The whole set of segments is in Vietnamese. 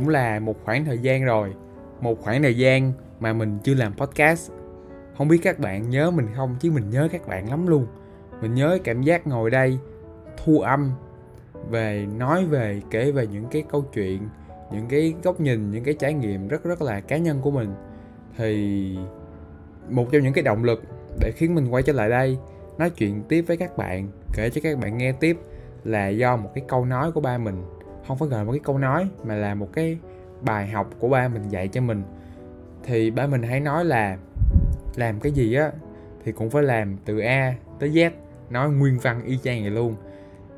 cũng là một khoảng thời gian rồi. Một khoảng thời gian mà mình chưa làm podcast. Không biết các bạn nhớ mình không? Chứ mình nhớ các bạn lắm luôn. Mình nhớ cảm giác ngồi đây, thu âm, về nói về, kể về những cái câu chuyện, những cái góc nhìn, những cái trải nghiệm rất rất là cá nhân của mình. Thì một trong những cái động lực để khiến mình quay trở lại đây, nói chuyện tiếp với các bạn, kể cho các bạn nghe tiếp, là do một cái câu nói của ba mình không phải gọi là một cái câu nói, mà là một cái bài học của ba mình dạy cho mình. Thì ba mình hay nói là, làm cái gì á thì cũng phải làm từ A tới Z, nói nguyên văn y chang vậy luôn.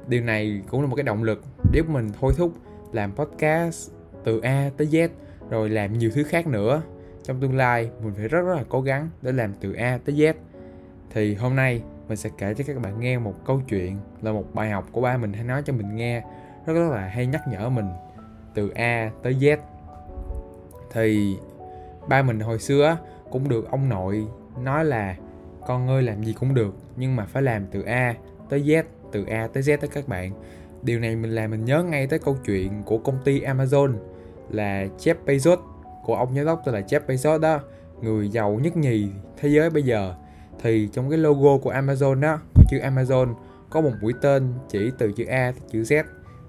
Điều này cũng là một cái động lực để mình thôi thúc làm podcast từ A tới Z, rồi làm nhiều thứ khác nữa. Trong tương lai, mình phải rất rất là cố gắng để làm từ A tới Z. Thì hôm nay, mình sẽ kể cho các bạn nghe một câu chuyện, là một bài học của ba mình hay nói cho mình nghe rất là hay nhắc nhở mình từ A tới Z. Thì ba mình hồi xưa cũng được ông nội nói là con ơi, làm gì cũng được, nhưng mà phải làm từ A tới Z, từ A tới Z tới các bạn. Điều này mình làm mình nhớ ngay tới câu chuyện của công ty Amazon là Jeff Bezos, của ông giám đốc tên là Jeff Bezos đó, người giàu nhất nhì thế giới bây giờ. Thì trong cái logo của Amazon đó có chữ Amazon, có một mũi tên chỉ từ chữ A tới chữ Z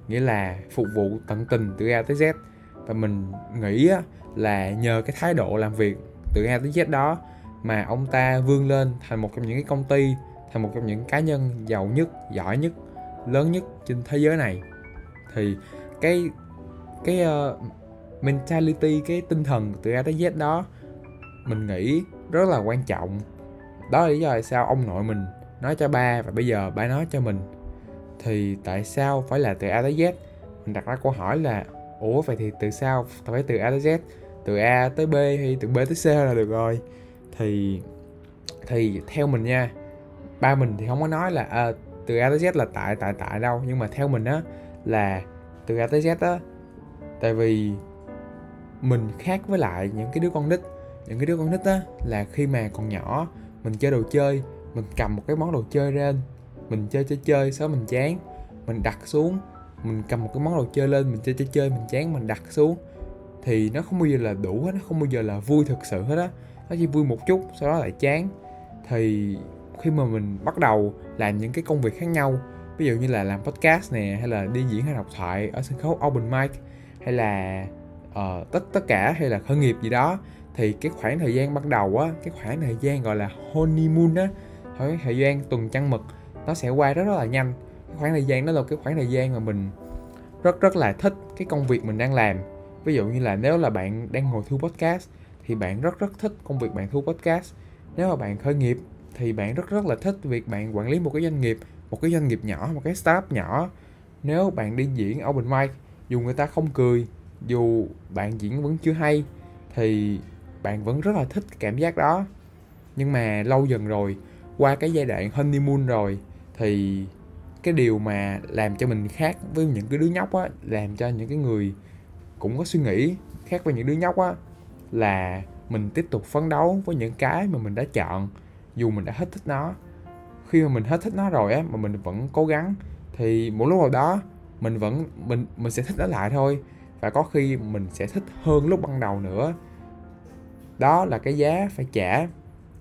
nghĩa là phục vụ tận tình từ A tới Z. Và mình nghĩ là nhờ cái thái độ làm việc từ A tới Z đó mà ông ta vươn lên thành một trong những cái công ty thành một trong những cá nhân giàu nhất giỏi nhất lớn nhất trên thế giới này. Thì cái cái uh, mentality cái tinh thần từ A tới Z đó mình nghĩ rất là quan trọng. Đó là lý do tại sao ông nội mình nói cho ba và bây giờ ba nói cho mình thì tại sao phải là từ A tới Z? Mình đặt ra câu hỏi là ủa vậy thì từ sao phải từ A tới Z? Từ A tới B hay từ B tới C là được rồi. Thì thì theo mình nha ba mình thì không có nói là à, từ A tới Z là tại tại tại đâu. Nhưng mà theo mình á là từ A tới Z á tại vì mình khác với lại những cái đứa con nít. Những cái đứa con nít á là khi mà còn nhỏ mình chơi đồ chơi mình cầm một cái món đồ chơi lên mình chơi chơi chơi sau mình chán mình đặt xuống mình cầm một cái món đồ chơi lên mình chơi chơi chơi mình chán mình đặt xuống. Thì nó không bao giờ là đủ hết nó không bao giờ là vui thực sự hết á. Nó chỉ vui một chút sau đó lại chán. Thì khi mà mình bắt đầu làm những cái công việc khác nhau ví dụ như là làm podcast nè hay là đi diễn hay đọc thoại ở sân khấu open mic hay là uh, tất tất cả hay là khởi nghiệp gì đó thì cái khoảng thời gian ban đầu á cái khoảng thời gian gọi là honeymoon á thời, thời gian tuần trăng mật nó sẽ qua rất rất là nhanh. Cái khoảng thời gian đó là cái khoảng thời gian mà mình rất rất là thích cái công việc mình đang làm. Ví dụ như là nếu là bạn đang ngồi thu podcast thì bạn rất rất thích công việc bạn thu podcast. Nếu mà bạn khởi nghiệp thì bạn rất rất là thích việc bạn quản lý một cái doanh nghiệp, một cái doanh nghiệp nhỏ, một cái startup nhỏ. Nếu bạn đi diễn open mic, dù người ta không cười, dù bạn diễn vẫn chưa hay, thì bạn vẫn rất là thích cảm giác đó. Nhưng mà lâu dần rồi, qua cái giai đoạn honeymoon rồi thì cái điều mà làm cho mình khác với những cái đứa nhóc á, làm cho những cái người cũng có suy nghĩ khác với những đứa nhóc á, là mình tiếp tục phấn đấu với những cái mà mình đã chọn, dù mình đã hết thích nó. Khi mà mình hết thích nó rồi á, mà mình vẫn cố gắng, thì một lúc nào đó mình vẫn, mình mình sẽ thích nó lại thôi. Và có khi mình sẽ thích hơn lúc ban đầu nữa. Đó là cái giá phải trả.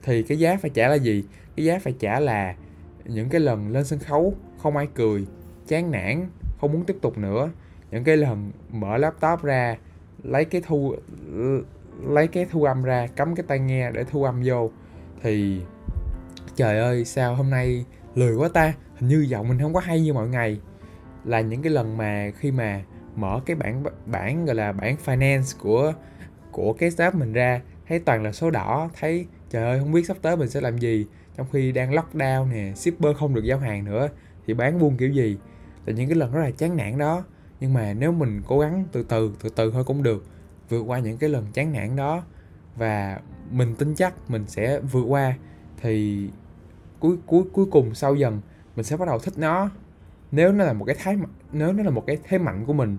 Thì cái giá phải trả là gì? Cái giá phải trả là những cái lần lên sân khấu, không ai cười, chán nản, không muốn tiếp tục nữa. Những cái lần mở laptop ra, lấy cái thu, lấy cái thu âm ra, cắm cái tai nghe để thu âm vô, thì trời ơi, sao hôm nay lười quá ta. Hình như giọng mình không có hay như mọi ngày. Là những cái lần mà khi mà mở cái bản bản gọi là bản finance của của cái staff mình ra, thấy toàn là số đỏ, thấy trời ơi, không biết sắp tới mình sẽ làm gì trong khi đang lockdown nè, shipper không được giao hàng nữa, thì bán buôn kiểu gì? Là những cái lần rất là chán nản đó. Nhưng mà nếu mình cố gắng từ từ từ từ thôi cũng được, vượt qua những cái lần chán nản đó và mình tin chắc mình sẽ vượt qua, thì cuối cuối cuối cùng sau dần mình sẽ bắt đầu thích nó. Nếu nó là một cái thái nếu nó là một cái thế mạnh của mình,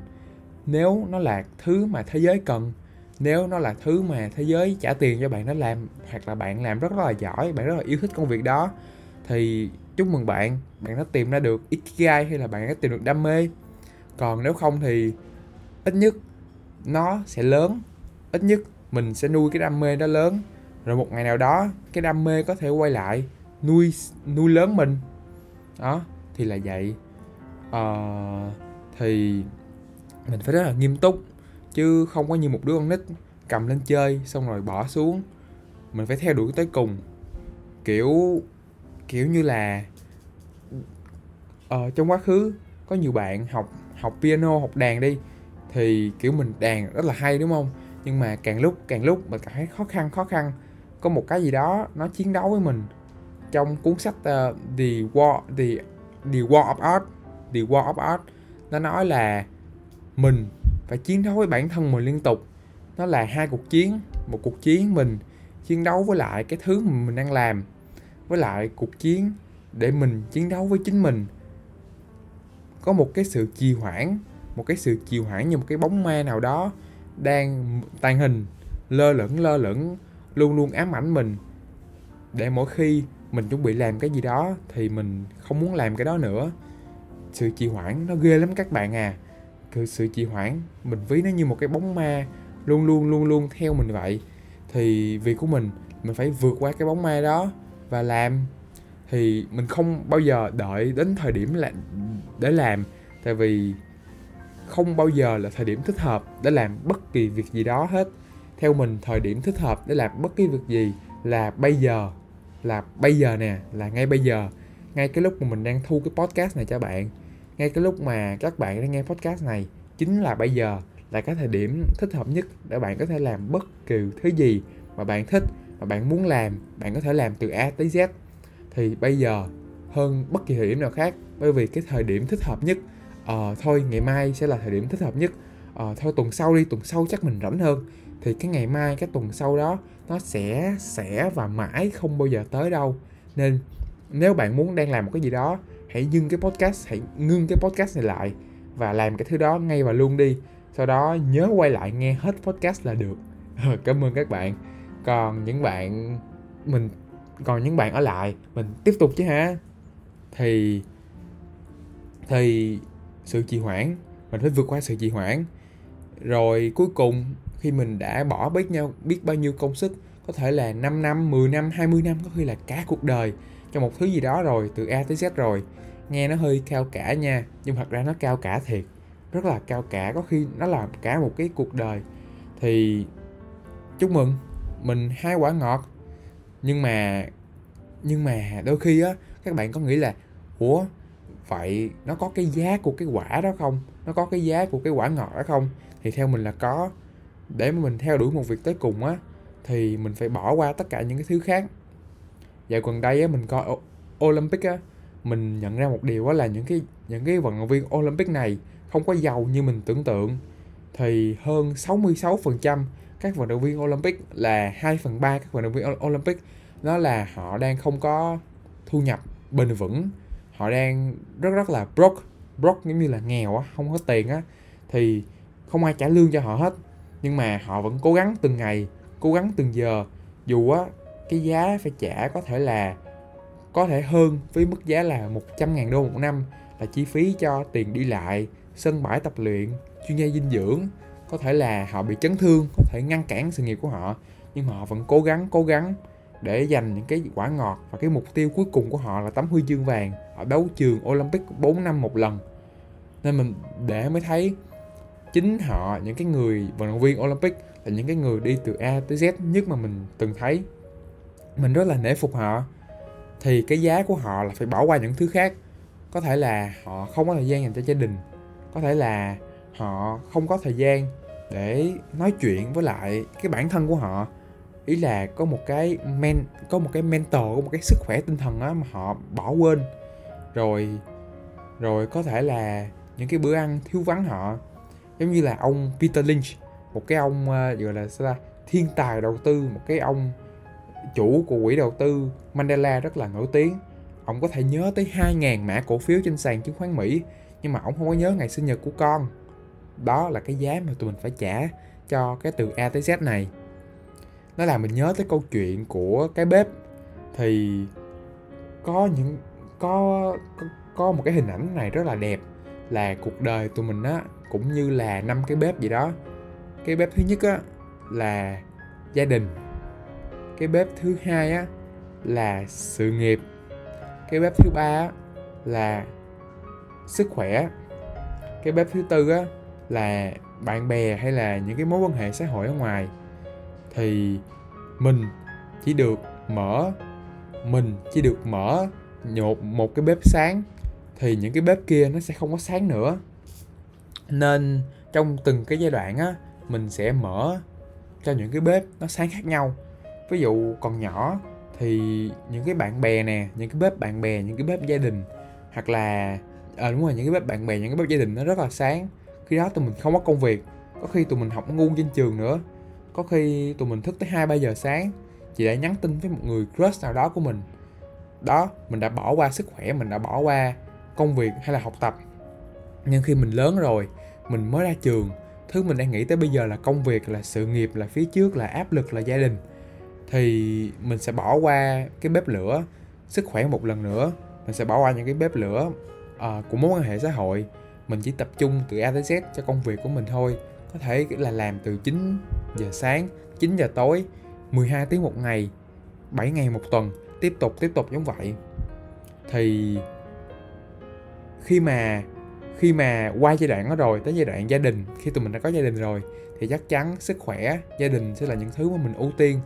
nếu nó là thứ mà thế giới cần nếu nó là thứ mà thế giới trả tiền cho bạn nó làm hoặc là bạn làm rất, rất là giỏi bạn rất là yêu thích công việc đó thì chúc mừng bạn. Bạn đã tìm ra được ikigai hay là bạn đã tìm được đam mê. Còn nếu không thì ít nhất nó sẽ lớn. Ít nhất mình sẽ nuôi cái đam mê đó lớn. Rồi một ngày nào đó cái đam mê có thể quay lại nuôi nuôi lớn mình. Đó thì là vậy. Ờ, thì mình phải rất là nghiêm túc chứ không có như một đứa con nít cầm lên chơi xong rồi bỏ xuống. Mình phải theo đuổi tới cùng. Kiểu kiểu như là ờ, trong quá khứ có nhiều bạn học học piano học đàn đi thì kiểu mình đàn rất là hay đúng không? Nhưng mà càng lúc càng lúc mình cảm thấy khó khăn khó khăn. Có một cái gì đó nó chiến đấu với mình trong cuốn sách uh, The War The The War of Art. The War of Art nó nói là mình phải chiến đấu với bản thân mình liên tục. Nó là hai cuộc chiến, một cuộc chiến mình chiến đấu với lại cái thứ mà mình đang làm, với lại cuộc chiến để mình chiến đấu với chính mình. Có một cái sự trì hoãn, một cái sự trì hoãn như một cái bóng ma nào đó đang tàn hình, lơ lửng lơ lửng, luôn luôn ám ảnh mình. Để mỗi khi mình chuẩn bị làm cái gì đó thì mình không muốn làm cái đó nữa. Sự trì hoãn nó ghê lắm các bạn à sự trì hoãn. Mình ví nó như một cái bóng ma, luôn luôn luôn luôn theo mình vậy. Thì việc của mình mình phải vượt qua cái bóng ma đó và làm. Thì mình không bao giờ đợi đến thời điểm là để làm, tại vì không bao giờ là thời điểm thích hợp để làm bất kỳ việc gì đó hết. Theo mình, thời điểm thích hợp để làm bất kỳ việc gì là bây giờ, là bây giờ nè, là ngay bây giờ. Ngay cái lúc mà mình đang thu cái podcast này cho bạn ngay cái lúc mà các bạn đang nghe podcast này chính là bây giờ là cái thời điểm thích hợp nhất để bạn có thể làm bất kỳ thứ gì mà bạn thích mà bạn muốn làm bạn có thể làm từ A tới Z. Thì bây giờ hơn bất kỳ thời điểm nào khác bởi vì cái thời điểm thích hợp nhất uh, thôi ngày mai sẽ là thời điểm thích hợp nhất. Uh, thôi tuần sau đi tuần sau chắc mình rảnh hơn. Thì cái ngày mai cái tuần sau đó nó sẽ sẽ và mãi không bao giờ tới đâu. Nên nếu bạn muốn đang làm một cái gì đó hãy dừng cái podcast hãy ngưng cái podcast này lại và làm cái thứ đó ngay và luôn đi. Sau đó nhớ quay lại nghe hết podcast là được. Ờ, cảm ơn các bạn. Còn những bạn mình còn những bạn ở lại mình tiếp tục chứ hả? Thì thì sự trì hoãn mình phải vượt qua sự trì hoãn. Rồi cuối cùng khi mình đã bỏ biết nhau biết bao nhiêu công sức có thể là 5 năm, 10 năm, 20 năm có khi là cả cuộc đời cho một thứ gì đó rồi từ A tới Z rồi nghe nó hơi cao cả nha, nhưng thật ra nó cao cả thiệt. Rất là cao cả, có khi nó làm cả một cái cuộc đời. Thì chúc mừng, mình hai quả ngọt. Nhưng mà nhưng mà đôi khi á, các bạn có nghĩ là, ủa, vậy nó có cái giá của cái quả đó không? Nó có cái giá của cái quả ngọt đó không? Thì theo mình là có. Để mà mình theo đuổi một việc tới cùng á, thì mình phải bỏ qua tất cả những cái thứ khác. Dạo gần đây á, mình coi Olympic á mình nhận ra một điều đó là những cái những cái vận động viên Olympic này không có giàu như mình tưởng tượng. Thì hơn 66% các vận động viên Olympic là 2 phần 3 các vận động viên Olympic, đó là họ đang không có thu nhập bền vững. Họ đang rất rất là broke broke giống như là nghèo á, không có tiền á. Thì không ai trả lương cho họ hết, nhưng mà họ vẫn cố gắng từng ngày, cố gắng từng giờ. Dù á, cái giá phải trả có thể là có thể hơn với mức giá là 100.000 đô một năm là chi phí cho tiền đi lại, sân bãi tập luyện, chuyên gia dinh dưỡng, có thể là họ bị chấn thương, có thể ngăn cản sự nghiệp của họ, nhưng họ vẫn cố gắng cố gắng để giành những cái quả ngọt và cái mục tiêu cuối cùng của họ là tấm huy chương vàng ở đấu trường Olympic 4 năm một lần. Nên mình để mới thấy chính họ những cái người vận động viên Olympic là những cái người đi từ A tới Z nhất mà mình từng thấy. Mình rất là nể phục họ thì cái giá của họ là phải bỏ qua những thứ khác. Có thể là họ không có thời gian dành cho gia đình có thể là họ không có thời gian để nói chuyện với lại cái bản thân của họ. Ý là có một cái men có một cái mentor có một cái sức khỏe tinh thần á mà họ bỏ quên. Rồi rồi có thể là những cái bữa ăn thiếu vắng họ. Giống như là ông Peter Lynch một cái ông uh, gọi là sao ta thiên tài đầu tư một cái ông chủ của quỹ đầu tư Mandela rất là nổi tiếng. Ông có thể nhớ tới 2.000 mã cổ phiếu trên sàn chứng khoán Mỹ nhưng mà ông không có nhớ ngày sinh nhật của con. Đó là cái giá mà tụi mình phải trả cho cái từ A tới Z này. Nó làm mình nhớ tới câu chuyện của cái bếp. Thì có những có có, có một cái hình ảnh này rất là đẹp là cuộc đời tụi mình á cũng như là năm cái bếp gì đó. Cái bếp thứ nhất á là gia đình cái bếp thứ hai á, là sự nghiệp. Cái bếp thứ ba á, là sức khỏe. Cái bếp thứ tư á, là bạn bè hay là những cái mối quan hệ xã hội ở ngoài. Thì mình chỉ được mở, mình chỉ được mở nhột một cái bếp sáng. Thì những cái bếp kia nó sẽ không có sáng nữa. Nên trong từng cái giai đoạn á, mình sẽ mở cho những cái bếp nó sáng khác nhau ví dụ còn nhỏ thì những cái bạn bè nè những cái bếp bạn bè những cái bếp gia đình hoặc là à, đúng rồi những cái bếp bạn bè những cái bếp gia đình nó rất là sáng. Khi đó tụi mình không có công việc có khi tụi mình học ngu trên trường nữa có khi tụi mình thức tới hai ba giờ sáng chỉ để nhắn tin với một người crush nào đó của mình. Đó mình đã bỏ qua sức khỏe mình đã bỏ qua công việc hay là học tập. Nhưng khi mình lớn rồi mình mới ra trường thứ mình đang nghĩ tới bây giờ là công việc là sự nghiệp là phía trước là áp lực là gia đình thì mình sẽ bỏ qua cái bếp lửa sức khỏe một lần nữa. Mình sẽ bỏ qua những cái bếp lửa uh, của mối quan hệ xã hội. Mình chỉ tập trung từ A tới Z cho công việc của mình thôi. Có thể là làm từ 9 giờ sáng 9 giờ tối 12 tiếng một ngày 7 ngày một tuần tiếp tục tiếp tục giống vậy. Thì khi mà khi mà qua giai đoạn đó rồi tới giai đoạn gia đình khi tụi mình đã có gia đình rồi thì chắc chắn sức khỏe gia đình sẽ là những thứ mà mình ưu tiên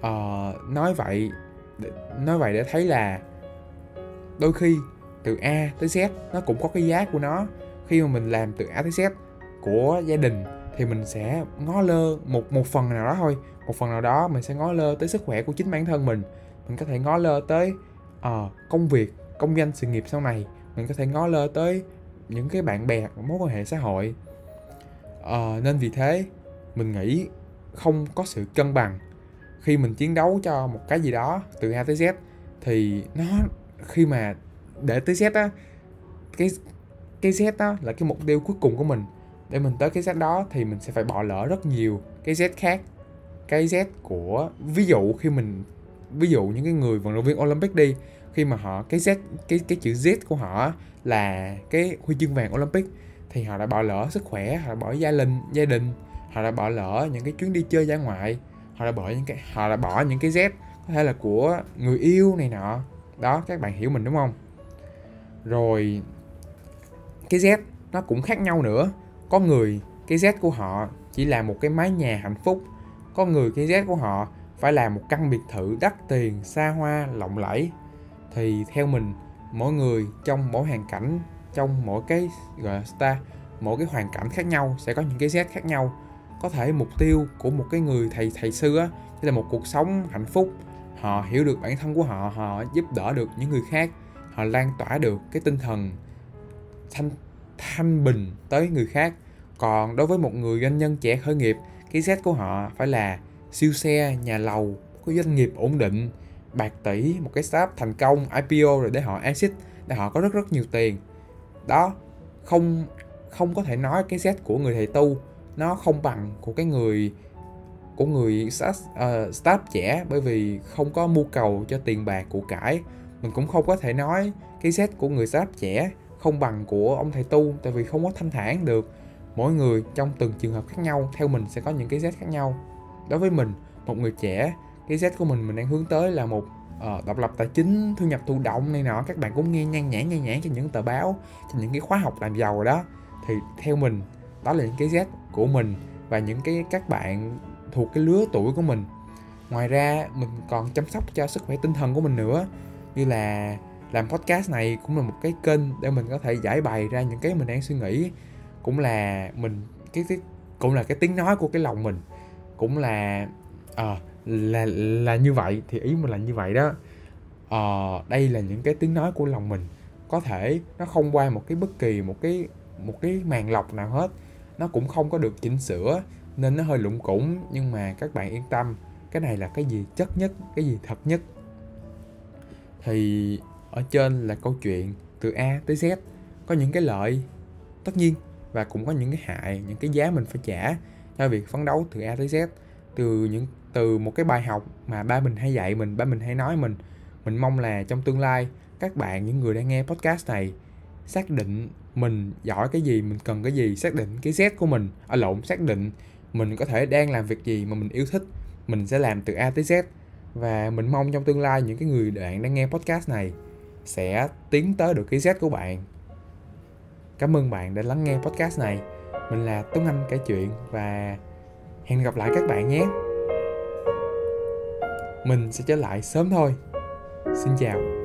uh, nói vậy nói vậy để thấy là đôi khi từ A tới Z nó cũng có cái giá của nó. Khi mà mình làm từ A tới Z của gia đình thì mình sẽ ngó lơ một một phần nào đó thôi. Một phần nào đó mình sẽ ngó lơ tới sức khỏe của chính bản thân mình. Mình có thể ngó lơ tới uh, công việc công danh sự nghiệp sau này. Mình có thể ngó lơ tới những cái bạn bè mối quan hệ xã hội. Uh, nên vì thế mình nghĩ không có sự cân bằng khi mình chiến đấu cho một cái gì đó từ A tới Z, thì nó, khi mà để tới Z á, cái cái Z đó là cái mục tiêu cuối cùng của mình. Để mình tới cái Z đó thì mình sẽ phải bỏ lỡ rất nhiều cái Z khác. Cái Z của, ví dụ khi mình, ví dụ những cái người vận động viên Olympic đi, khi mà họ, cái Z, cái cái chữ Z của họ là cái huy chương vàng Olympic, thì họ đã bỏ lỡ sức khỏe, họ đã bỏ gia đình gia đình, họ đã bỏ lỡ những cái chuyến đi chơi ra ngoại họ đã bỏ những cái họ đã bỏ những cái Z có thể là của người yêu này nọ. Đó, các bạn hiểu mình đúng không? Rồi, cái Z nó cũng khác nhau nữa. Có người, cái Z của họ chỉ là một cái mái nhà hạnh phúc. Có người, cái Z của họ phải là một căn biệt thự đắt tiền, xa hoa, lộng lẫy. Thì theo mình, mỗi người trong mỗi hoàn cảnh, trong mỗi cái, gọi là star mỗi cái hoàn cảnh khác nhau sẽ có những cái Z khác nhau có thể mục tiêu của một cái người thầy thầy sư á là một cuộc sống hạnh phúc. Họ hiểu được bản thân của họ họ giúp đỡ được những người khác, họ lan tỏa được cái tinh thần thanh thanh bình tới người khác. Còn đối với một người doanh nhân trẻ khởi nghiệp, cái set của họ phải là siêu xe, nhà lầu, có doanh nghiệp ổn định, bạc tỷ, một cái startup thành công IPO rồi để họ exit, để họ có rất rất nhiều tiền. Đó, không không có thể nói cái set của người thầy tu nó không bằng của cái người của người start, uh, ờ, start trẻ bởi vì không có mưu cầu cho tiền bạc của cải. Mình cũng không có thể nói cái set của người start trẻ không bằng của ông thầy tu tại vì không có thanh thản được. Mỗi người trong từng trường hợp khác nhau theo mình sẽ có những cái set khác nhau. Đối với mình một người trẻ cái set của mình mình đang hướng tới là một uh, độc lập tài chính thu nhập thụ động này nọ các bạn cũng nghe nhan nhãn nhan nhãn cho những tờ báo cho những cái khóa học làm giàu rồi đó. Thì theo mình đó là những cái Z của mình và những cái các bạn thuộc cái lứa tuổi của mình. Ngoài ra mình còn chăm sóc cho sức khỏe tinh thần của mình nữa. Như là làm podcast này cũng là một cái kênh để mình có thể giải bày ra những cái mình đang suy nghĩ. Cũng là mình cái, cái cũng là cái tiếng nói của cái lòng mình. Cũng là à, là là như vậy thì ý mình là như vậy đó. À, đây là những cái tiếng nói của lòng mình. Có thể nó không qua một cái bất kỳ một cái một cái màn lọc nào hết nó cũng không có được chỉnh sửa, nên nó hơi lụng củng. Nhưng mà các bạn yên tâm, cái này là cái gì chất nhất, cái gì thật nhất? Thì ở trên là câu chuyện từ A tới Z. Có những cái lợi, tất nhiên, và cũng có những cái hại, những cái giá mình phải trả cho việc phấn đấu từ A tới Z. Từ những, từ một cái bài học mà ba mình hay dạy mình, ba mình hay nói mình mình mong là trong tương lai, các bạn, những người đang nghe podcast này, xác định mình giỏi cái gì mình cần cái gì xác định cái Z của mình. Ở à, lộn xác định mình có thể đang làm việc gì mà mình yêu thích mình sẽ làm từ A tới Z. Và mình mong trong tương lai những cái người bạn đang nghe podcast này sẽ tiến tới được cái Z của bạn. Cảm ơn bạn đã lắng nghe podcast này. Mình là Tuấn Anh kể chuyện và hẹn gặp lại các bạn nhé. Mình sẽ trở lại sớm thôi. Xin chào.